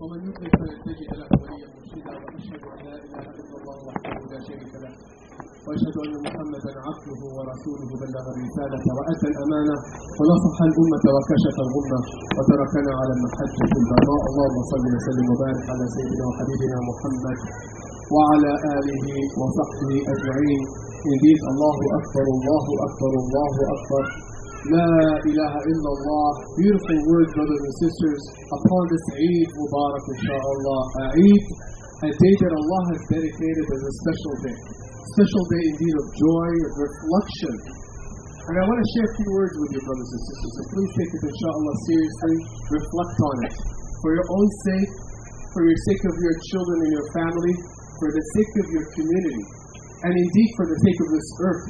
ومن يضلل فلن تجد له وليا مرشدا وأشهد أن لا إله إلا الله وحده لا شريك له وأشهد أن محمدا عبده ورسوله بلغ الرسالة وأتى الأمانة ونصح الأمة وكشف الغمة وتركنا على المحجة البيضاء اللهم صل وسلم وبارك على سيدنا وحبيبنا محمد وعلى آله وصحبه أجمعين Indeed, Allahu Akbar, Allahu Akbar, Allahu Akbar. La ilaha illallah. Beautiful words, brothers and sisters, upon this Eid Mubarak, inshallah. A Eid, a day that Allah has dedicated as a special day. Special day indeed of joy, of reflection. And I want to share a few words with you, brothers and sisters. So please take it, inshallah, seriously. Reflect on it. For your own sake, for your sake of your children and your family, for the sake of your community, and indeed for the sake of this earth.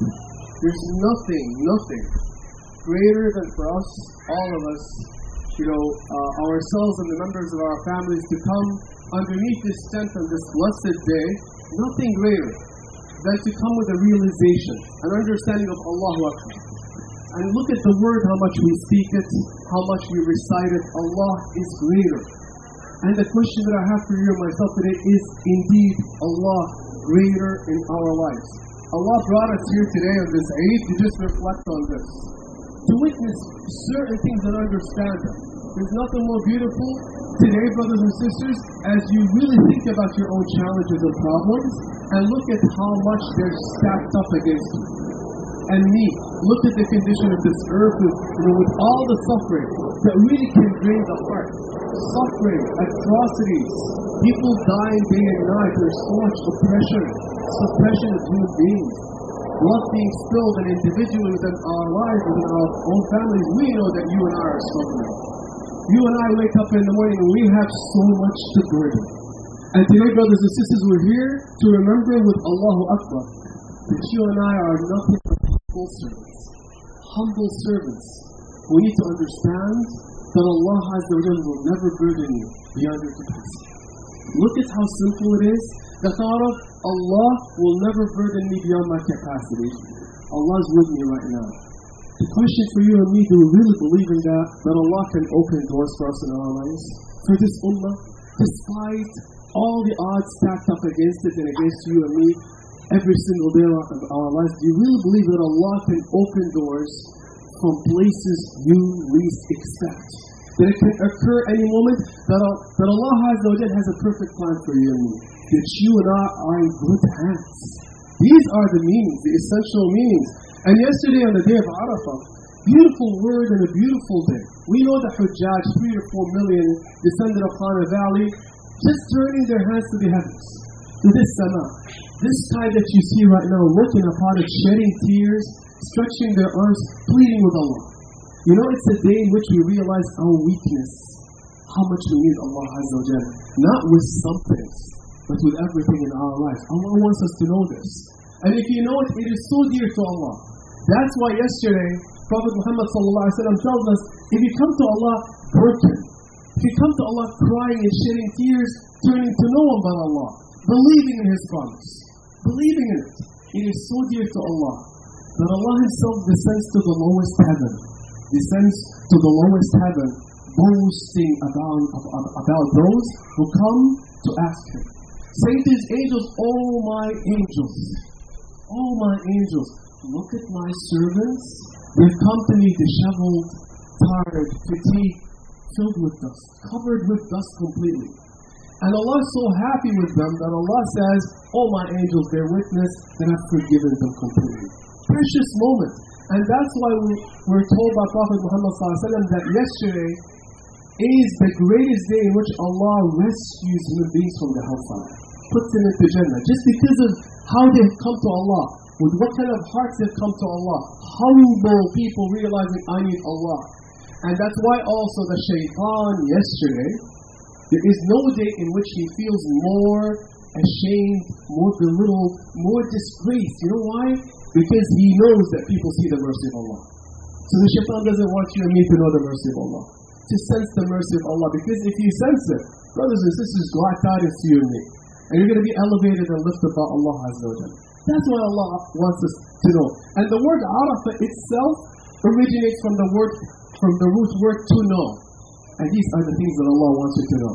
There's nothing, nothing greater than for us, all of us, you know, uh, ourselves and the members of our families to come underneath this tent on this blessed day, nothing greater than to come with a realization, an understanding of Allahu Akbar. And look at the word, how much we speak it, how much we recite it. Allah is greater. And the question that I have for you and myself today is indeed Allah greater in our lives. Allah brought us here today on this Eid to just reflect on this. To witness certain things and understand them. There's nothing more beautiful today, brothers and sisters, as you really think about your own challenges and problems and look at how much they're stacked up against you. And me, look at the condition of this earth with, you know, with all the suffering that really can drain the heart. Suffering, atrocities, people dying day and night. There's so much oppression, suppression of human beings. Blood being spilled and our lives, within our own families, we know that you and I are suffering. You and I wake up in the morning and we have so much to burden. And today, brothers and sisters, we're here to remember with Allahu Akbar that you and I are nothing but humble servants. Humble servants. We need to understand that Allah Azza wa will never burden you beyond your capacity. Look at how simple it is. The thought of Allah will never burden me beyond my capacity. Allah is with me right now. The question for you and me, do we really believe in that? That Allah can open doors for us in our lives? For this ummah? Despite all the odds stacked up against it and against you and me, every single day of our lives, do you really believe that Allah can open doors from places you least expect? That it can occur any moment, that, that Allah has a perfect plan for you and me. That you and I are in good hands. These are the meanings, the essential meanings. And yesterday on the day of Arafah, beautiful word and a beautiful day. We know that Hujjaj, three or four million, descended upon a valley, just turning their hands to the heavens, to this sama. This sky that you see right now, looking upon it, shedding tears, stretching their arms, pleading with Allah. You know, it's a day in which we realize our weakness, how much we need Allah Azza wa Jalla. Not with some things, but with everything in our lives. Allah wants us to know this. And if you know it, it is so dear to Allah. That's why yesterday, Prophet Muhammad tells us, if you come to Allah broken, if you come to Allah crying and shedding tears, turning to no one but Allah, believing in His promise, believing in it, it is so dear to Allah that Allah Himself descends to the lowest heaven, descends to the lowest heaven, boasting about, about those who come to ask Him. Say His angels, Oh my angels, Oh my angels, look at my servants. To me disheveled, tired, fatigued, filled with dust, covered with dust completely. And Allah is so happy with them that Allah says, Oh my angels, bear witness that I've forgiven them completely. Precious moment. And that's why we were told by Prophet Muhammad that yesterday is the greatest day in which Allah rescues human beings from the hellfire, puts them into Jannah, just because of how they've come to Allah, with what kind of hearts they've come to Allah, humble people realizing I need Allah. And that's why also the shaitan yesterday, there is no day in which he feels more ashamed, more belittled, more disgraced. You know why? Because he knows that people see the mercy of Allah. So the shaitan doesn't want you and me to know the mercy of Allah, to sense the mercy of Allah. Because if you sense it, brothers and sisters, God guidance to you and me. And you're going to be elevated and lifted by Allah Azza wa That's what Allah wants us to know. And the word Arafah itself originates from the word from the root word to know. And these are the things that Allah wants you to know.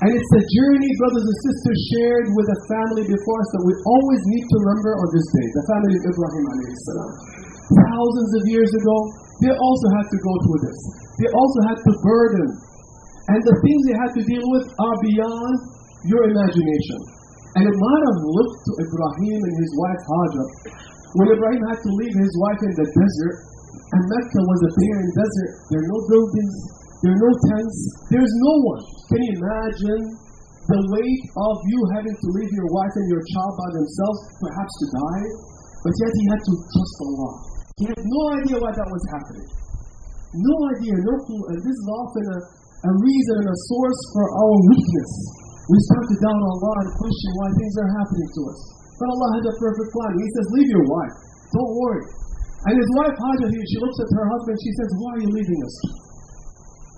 And it's a journey, brothers and sisters, shared with a family before us that we always need to remember on this day. The family of Ibrahim salam. Thousands of years ago, they also had to go through this. They also had to burden. And the things they had to deal with are beyond your imagination. And it might have looked to Ibrahim and his wife Hajar when Ibrahim had to leave his wife in the desert, and Mecca was a barren desert. There are no buildings, there are no tents, there's no one. Can you imagine the weight of you having to leave your wife and your child by themselves, perhaps to die? But yet he had to trust Allah. He had no idea why that was happening. No idea, no clue. And this is often a, a reason and a source for our weakness. We start to doubt Allah and question why things are happening to us. But Allah has a perfect plan. He says, Leave your wife. Don't worry. And his wife Hajar, she looks at her husband, she says, Why are you leaving us?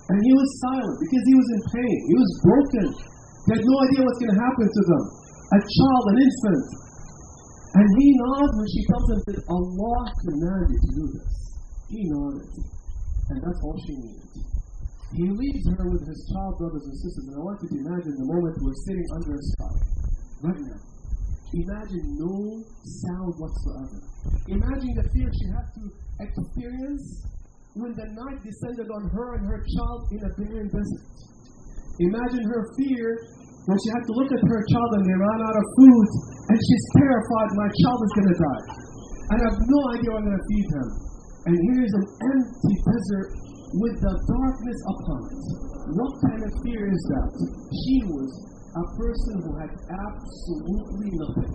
And he was silent because he was in pain. He was broken. He had no idea what's going to happen to them. A child, an infant. And he nods when she tells him that Allah commanded to do this. He nodded. And that's all she needed. He leaves her with his child brothers and sisters. And I want you to imagine the moment we're sitting under a sky. Right now. Imagine no sound whatsoever. Imagine the fear she had to experience when the night descended on her and her child in a barren desert. Imagine her fear when she had to look at her child and they ran out of food and she's terrified my child is going to die. And I have no idea what I'm going to feed him. And here is an empty desert with the darkness upon it. What kind of fear is that? She was a person who had absolutely nothing.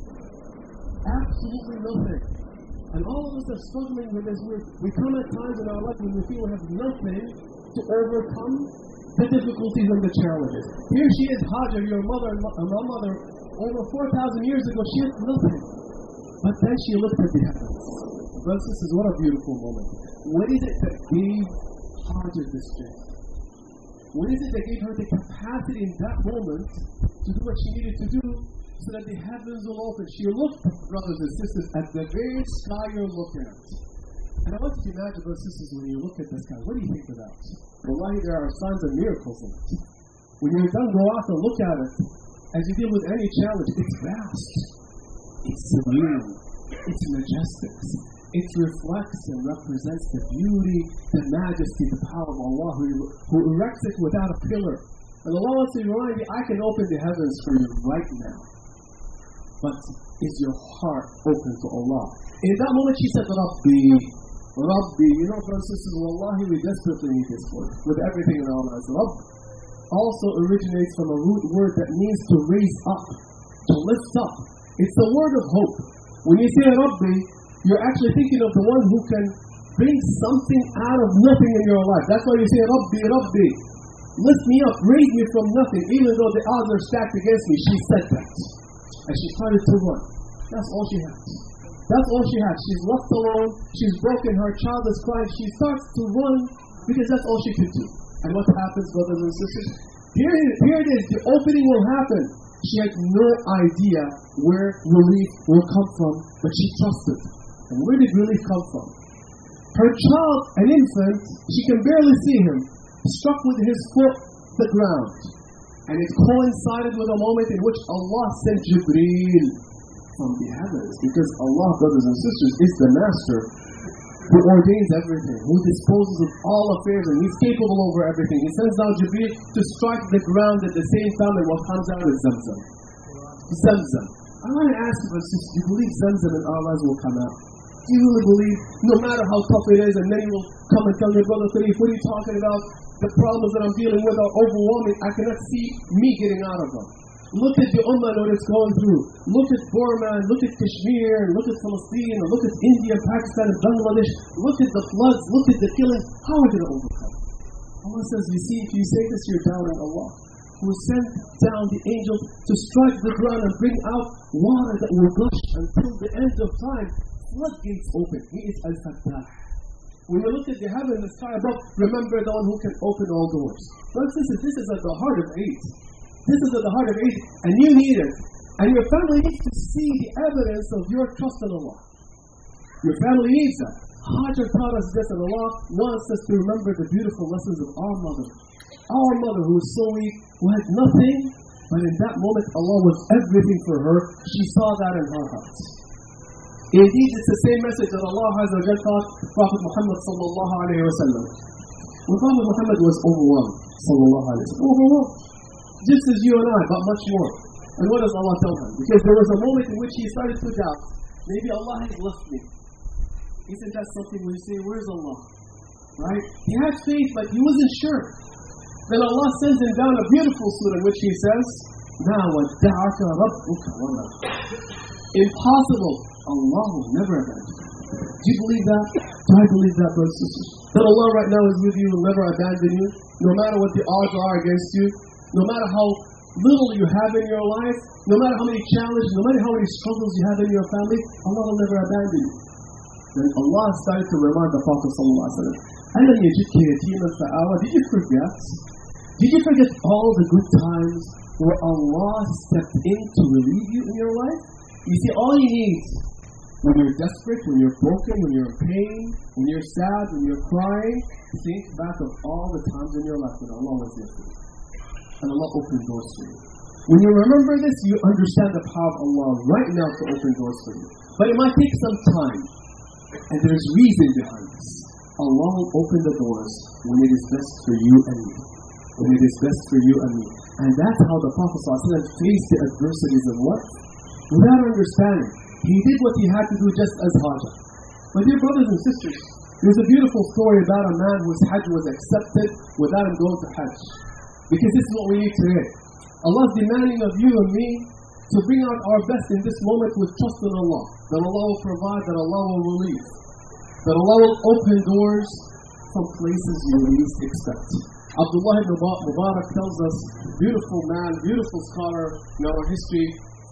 Absolutely nothing. And all of us are struggling with this. We're, we come at times in our life when we feel we have nothing to overcome the difficulties and the challenges. Here she is, Hajar, your mother, uh, my mother, over 4,000 years ago, she had nothing. But then she looked at the heavens. Brothers and sisters, what a beautiful moment. What is it that gave Hajar this strength? What is it that gave her the capacity in that moment to do what she needed to do so that the heavens will open? She looked, brothers and sisters, at the very sky you're looking at. And I want you to imagine, brothers and sisters, when you look at the sky, what do you think of that? Wallahi, there are signs of miracles in it. When you're done, go out and look at it. As you deal with any challenge, it's vast. It's serene. It's majestic. It reflects and represents the beauty, the majesty, the power of Allah who, who erects it without a pillar. And Allah wants to remind you, I can open the heavens for you right now. But is your heart open to Allah? In that moment she said, Rabbi, Rabbi, you know, brothers and sisters, Wallahi, we desperately need this word with everything in our lives. Rabb also originates from a root word that means to raise up, to lift up. It's the word of hope. When you say Rabbi, you're actually thinking of the one who can bring something out of nothing in your life. That's why you say Rabbi, Rabbi. Lift me up, raise me from nothing, even though the odds are stacked against me. She said that. And she started to run. That's all she had. That's all she had. She's left alone. She's broken. Her child is crying. She starts to run because that's all she could do. And what happens, brothers and sisters? Here, here it is. The opening will happen. She had no idea where relief will come from, but she trusted. And where did relief come from? Her child, an infant, she can barely see him, struck with his foot the ground. And it coincided with a moment in which Allah sent Jibreel from the heavens. Because Allah, brothers and sisters, is the master who ordains everything, who disposes of all affairs, and He's capable over everything. He sends down Jibreel to strike the ground at the same time, and what comes out is Zamzam. Zamzam. I want to ask you, brothers do you believe Zamzam our lives will come out? You believe, no matter how tough it is, and many will come and tell me, Brother Tarif, what are you talking about? The problems that I'm dealing with are overwhelming. I cannot see me getting out of them. Look at the Ummah and what it's going through. Look at Burma, look at Kashmir, look at Palestine, look at India, Pakistan, and Bangladesh. Look at the floods, look at the killing. How are we going to overcome? Allah says, you see, if you say this, you're doubting Allah. Who sent down the angels to strike the ground and bring out water that will gush until the end of time. Floodgates open. He is Al-Fattah. When you look at the heaven and the sky above, remember the one who can open all doors. Brothers and this is at the heart of Eid. This is at the heart of Eid, and you need it. And your family needs to see the evidence of your trust in Allah. Your family needs that. Hajar taught us this, and Allah wants us to remember the beautiful lessons of our mother. Our mother who was so weak, who had nothing, But in that moment, Allah was everything for her. She saw that in her heart. Indeed, it's the same message that Allah has taught Prophet Muhammad sallallahu alayhi wa sallam. When Prophet Muhammad was overwhelmed, sallallahu alayhi wa sallam, overwhelmed, just as you and I, but much more. And what does Allah tell him? Because there was a moment in which he started to doubt, maybe Allah has left me. Isn't that something we say, where's Allah? Right? He had faith, but he wasn't sure. Then Allah sends him down a beautiful surah in which he says, مَا وَدَّعَكَ رَبُّكَ وَمَا Impossible. Allah will never abandon you. Do you believe that? Do I believe that, brothers and sisters? That Allah right now is with you and will never abandon you, no matter what the odds are against you, no matter how little you have in your life, no matter how many challenges, no matter how many struggles you have in your family, Allah will never abandon you. Then Allah started to remind the Prophet Did you forget? Did you forget all the good times where Allah stepped in to relieve you in your life? You see, all you need when you're desperate, when you're broken, when you're in pain, when you're sad, when you're crying, think back of all the times in your life when Allah was for you. And Allah opened doors for you. When you remember this, you understand the power of Allah right now to open doors for you. But it might take some time. And there's reason behind this. Allah will open the doors when it is best for you and me. When it is best for you and me. And that's how the Prophet ﷺ faced the adversities of what? Without understanding. He did what he had to do just as Hajj. My dear brothers and sisters, there's a beautiful story about a man whose Hajj was accepted without him going to Hajj. Because this is what we need today. Allah is demanding of you and me to bring out our best in this moment with trust in Allah. That Allah will provide, that Allah will relieve. That Allah will open doors from places you least expect. Abdullah ibn Mubarak tells us, beautiful man, beautiful scholar in our history.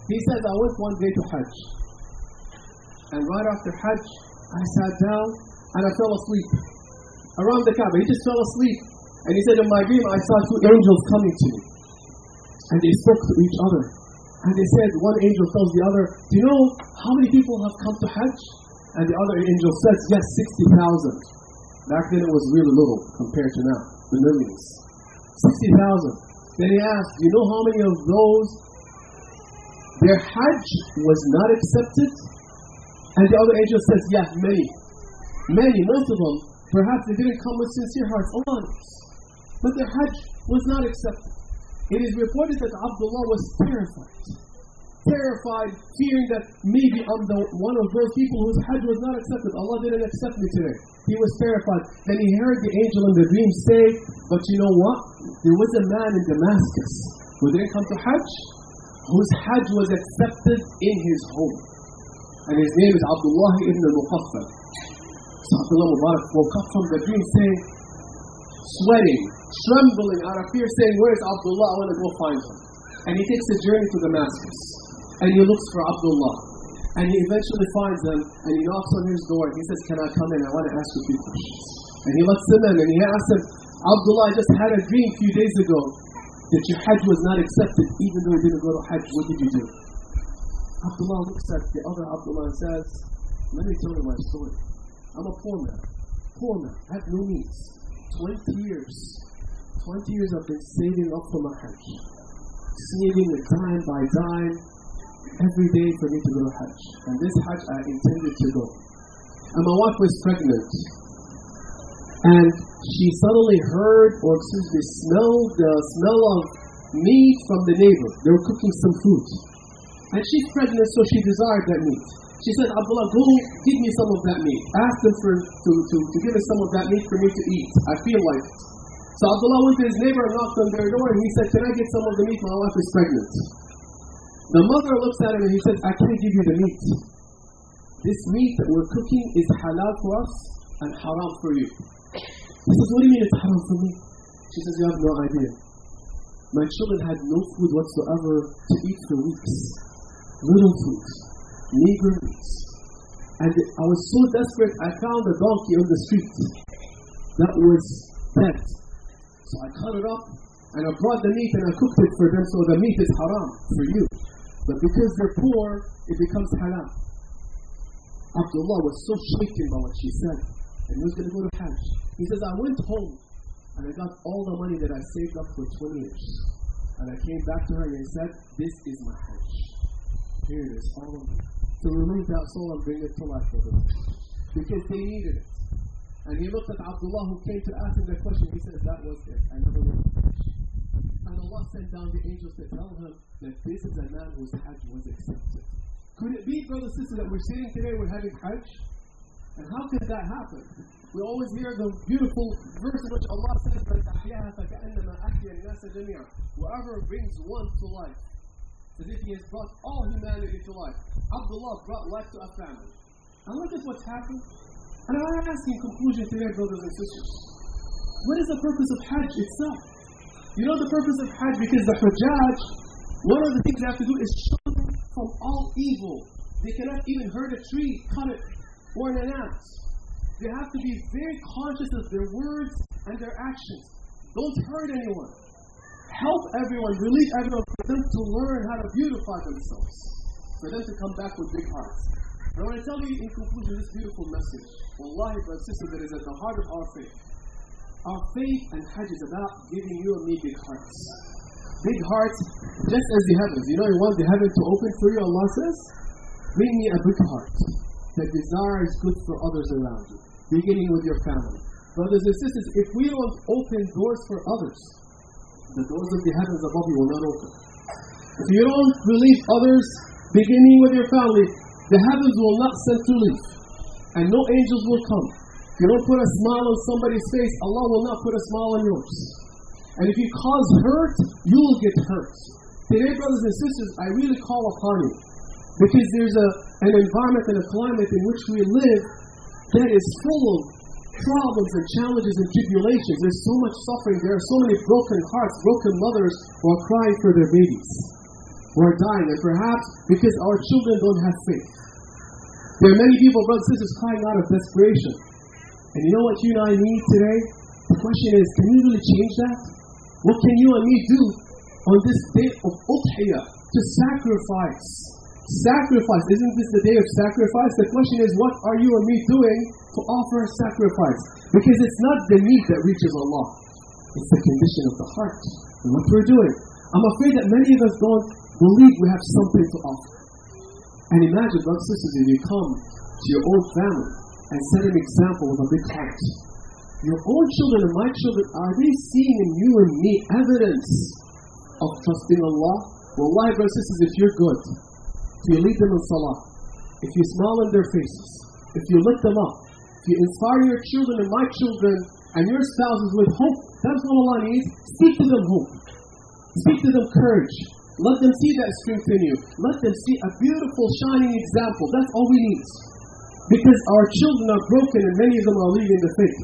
He says, I went one day to Hajj. And right after Hajj, I sat down and I fell asleep. Around the Kaaba. He just fell asleep. And he said, In my dream, I saw two angels coming to me. And they spoke to each other. And they said, one angel tells the other, Do you know how many people have come to Hajj? And the other angel says, Yes, 60,000. Back then it was really little compared to now, the millions. 60,000. Then he asked, Do You know how many of those their Hajj was not accepted? And the other angel says, Yes, many. Many, most of them, perhaps they didn't come with sincere hearts. Knows. But their Hajj was not accepted. It is reported that Abdullah was terrified. Terrified, fearing that maybe I'm the, one of those people whose Hajj was not accepted. Allah didn't accept me today. He was terrified. Then he heard the angel in the dream say, But you know what? There was a man in Damascus who didn't come to Hajj, whose Hajj was accepted in his home. And his name is Abdullah ibn al-Muqaffal. So Abdullah Mubarak woke up from the dream saying, sweating, trembling out of fear, saying, Where's Abdullah? I want to go find him. And he takes a journey to Damascus. And he looks for Abdullah. And he eventually finds him and he knocks on his door and he says, Can I come in? I want to ask you a few questions. And he lets him in and he asks him, Abdullah, I just had a dream a few days ago that your Hajj was not accepted, even though you didn't go to Hajj. What did you do? Abdullah looks at the other Abdullah and says, Let me tell you my story. I'm a poor man. Poor man. I have no means. 20 years. 20 years I've been saving up for my Hajj. Saving it dime by dime every day for me to go to Hajj. And this Hajj I intended to go. And my wife was pregnant. And she suddenly heard, or excuse me, smelled the smell of meat from the neighbor. They were cooking some food. And she's pregnant, so she desired that meat. She said, Abdullah, go give me some of that meat. Ask them for, to, to, to give me some of that meat for me to eat. I feel like it. So Abdullah went to his neighbor and knocked on their door and he said, Can I get some of the meat? My wife is pregnant. The mother looks at him and he says, I can't give you the meat. This meat that we're cooking is halal for us and haram for you. He says, What do you mean it's haram for me? She says, You have no idea. My children had no food whatsoever to eat for weeks. Little food meager meats. And I was so desperate, I found a donkey on the street that was dead. So I cut it up and I brought the meat and I cooked it for them so the meat is haram for you. But because they're poor, it becomes halal. Abdullah was so shaken by what she said. And he was going to go to Hajj. He says, I went home and I got all the money that I saved up for 20 years. And I came back to her and I said, This is my Hajj. Here it is, all of it. To remove that soul and bring it to life for them. Because they needed it. And he looked at Abdullah who came to ask him the question. He said, That was it. I never went to Hajj. And Allah sent down the angels to tell him that this is a man whose Hajj was accepted. Could it be, brothers and sisters, that we're sitting today, we're having Hajj? And how could that happen? We always hear the beautiful verse in which Allah says, "Man أحياها فكأنما أحيا الناس جميعا." Whoever brings one to life, as if he has brought all humanity to life. Abdullah brought life to a family. And look at what's happened. And I ask in conclusion today, brothers and sisters, what is the purpose of Hajj itself? You know the purpose of Hajj because the Hajjaj, one of the things they have to do is shun from all evil. They cannot even hurt a tree, cut it, or an ant. They have to be very conscious of their words and their actions. Don't hurt anyone. Help everyone, relieve everyone for them to learn how to beautify themselves. For them to come back with big hearts. And I want to tell you in conclusion this beautiful message. Wallahi, brother sister, that is at the heart of our faith. Our faith and Hajj is about giving you and me big hearts. Big hearts, just as the heavens. You know, you want the heaven to open for you, Allah says? Bring me a big heart that desires good for others around you, beginning with your family. Brothers and sisters, if we don't open doors for others, the doors of the heavens above you will not open. If you don't relieve others, beginning with your family, the heavens will not send relief, and no angels will come. If you don't put a smile on somebody's face, Allah will not put a smile on yours. And if you cause hurt, you will get hurt. Today, brothers and sisters, I really call upon you because there's a, an environment and a climate in which we live that is full of problems and challenges and tribulations. There's so much suffering. There are so many broken hearts, broken mothers who are crying for their babies, who are dying, and perhaps because our children don't have faith. There are many people, brothers and sisters, crying out of desperation. And you know what you and I need today? The question is, can you really change that? What can you and me do on this day of Udhiyah to sacrifice? Sacrifice. Isn't this the day of sacrifice? The question is, what are you and me doing to offer a sacrifice? Because it's not the meat that reaches Allah. It's the condition of the heart and what we're doing. I'm afraid that many of us don't believe we have something to offer. And imagine, brothers and sisters, if you come to your own family and set an example with a big heart. Your own children and my children, are they seeing in you and me evidence of trusting Allah? Well, why, brothers and sisters, if you're good, if you lead them in salah, if you smile in their faces, if you lift them up, if you inspire your children and my children and your spouses with hope, that's what Allah needs. Speak to them hope. Speak to them courage. Let them see that strength in you. Let them see a beautiful, shining example. That's all we need. Because our children are broken and many of them are leaving the faith.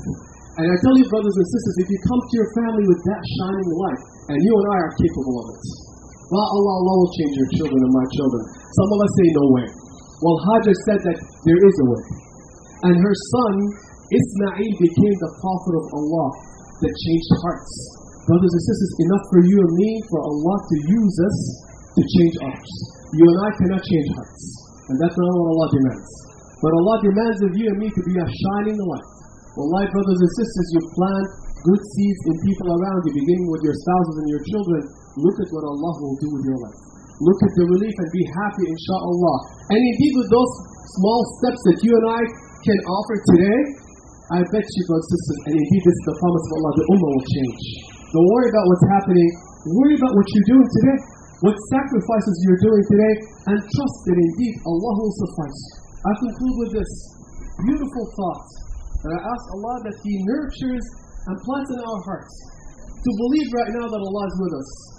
And I tell you, brothers and sisters, if you come to your family with that shining light, and you and I are capable of it, well, Allah, Allah will change your children and my children. Some of us say no way. Well, Hajar said that there is a way. And her son, Ismail, became the prophet of Allah that changed hearts. Brothers and sisters, enough for you and me for Allah to use us to change others. You and I cannot change hearts. And that's not what Allah demands. But Allah demands of you and me to be a shining light. Wallahi, brothers and sisters, you plant good seeds in people around you, beginning with your spouses and your children. Look at what Allah will do with your life. Look at the relief and be happy, inshallah. And indeed, with those small steps that you and I can offer today, I bet you, brothers and sisters, and indeed, this is the promise of Allah, the Ummah will change. Don't worry about what's happening. Worry about what you're doing today, what sacrifices you're doing today, and trust that indeed Allah will suffice. I conclude with this beautiful thought. And I ask Allah that He nurtures and plants in our hearts to believe right now that Allah is with us.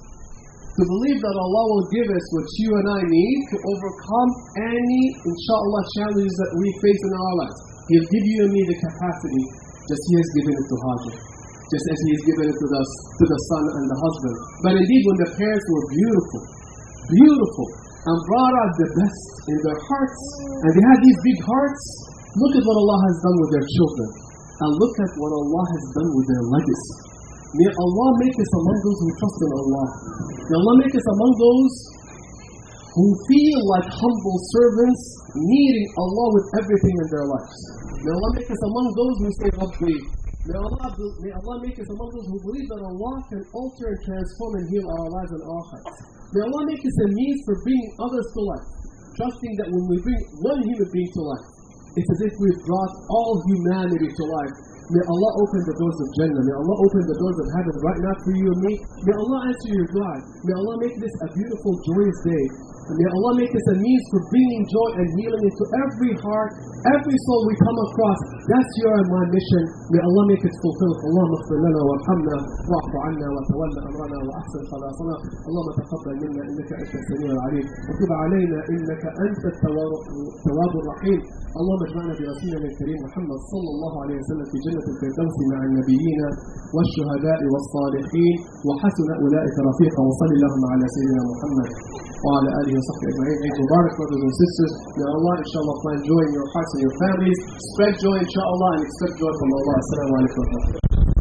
To believe that Allah will give us what you and I need to overcome any, inshallah, challenges that we face in our lives. He'll give you and me the capacity, just He has given it to Hajar. Just as He has given it to the, to the son and the husband. But indeed, when the parents were beautiful, beautiful, and brought out the best in their hearts, and they had these big hearts, look at what Allah has done with their children. And look at what Allah has done with their legacy. May Allah make us among those who trust in Allah. May Allah make us among those who feel like humble servants, needing Allah with everything in their lives. May Allah make us among those who say, Rabbi, May Allah, may Allah make us among those who believe that Allah can alter and transform and heal our lives and our hearts. May Allah make us a means for bringing others to life, trusting that when we bring one human being to life, it's as if we've brought all humanity to life. May Allah open the doors of Jannah. May Allah open the doors of heaven right now for you and me. May Allah answer your dua. May Allah make this a beautiful, joyous day. And may Allah make this a means for bringing joy and healing into every heart, every soul we come across. That's your and my mission. May Allah make it fulfilled. اللهم اغفر لنا وارحمنا واعف عنا وتولى امرنا واحسن خلاصنا. اللهم تقبل منا انك انت السميع العليم وتب علينا انك انت التواب التواب الرحيم. اللهم اجمعنا برسولنا الكريم محمد صلى الله عليه وسلم في جنة الفردوس مع النبيين والشهداء والصالحين وحسن أولئك رفيقا وصل اللهم على سيدنا محمد وعلى آله وصحبه أجمعين Eid Mubarak brothers and sisters May Allah inshallah find joy in your hearts and your families Spread joy inshallah and expect joy from Allah Assalamu alaikum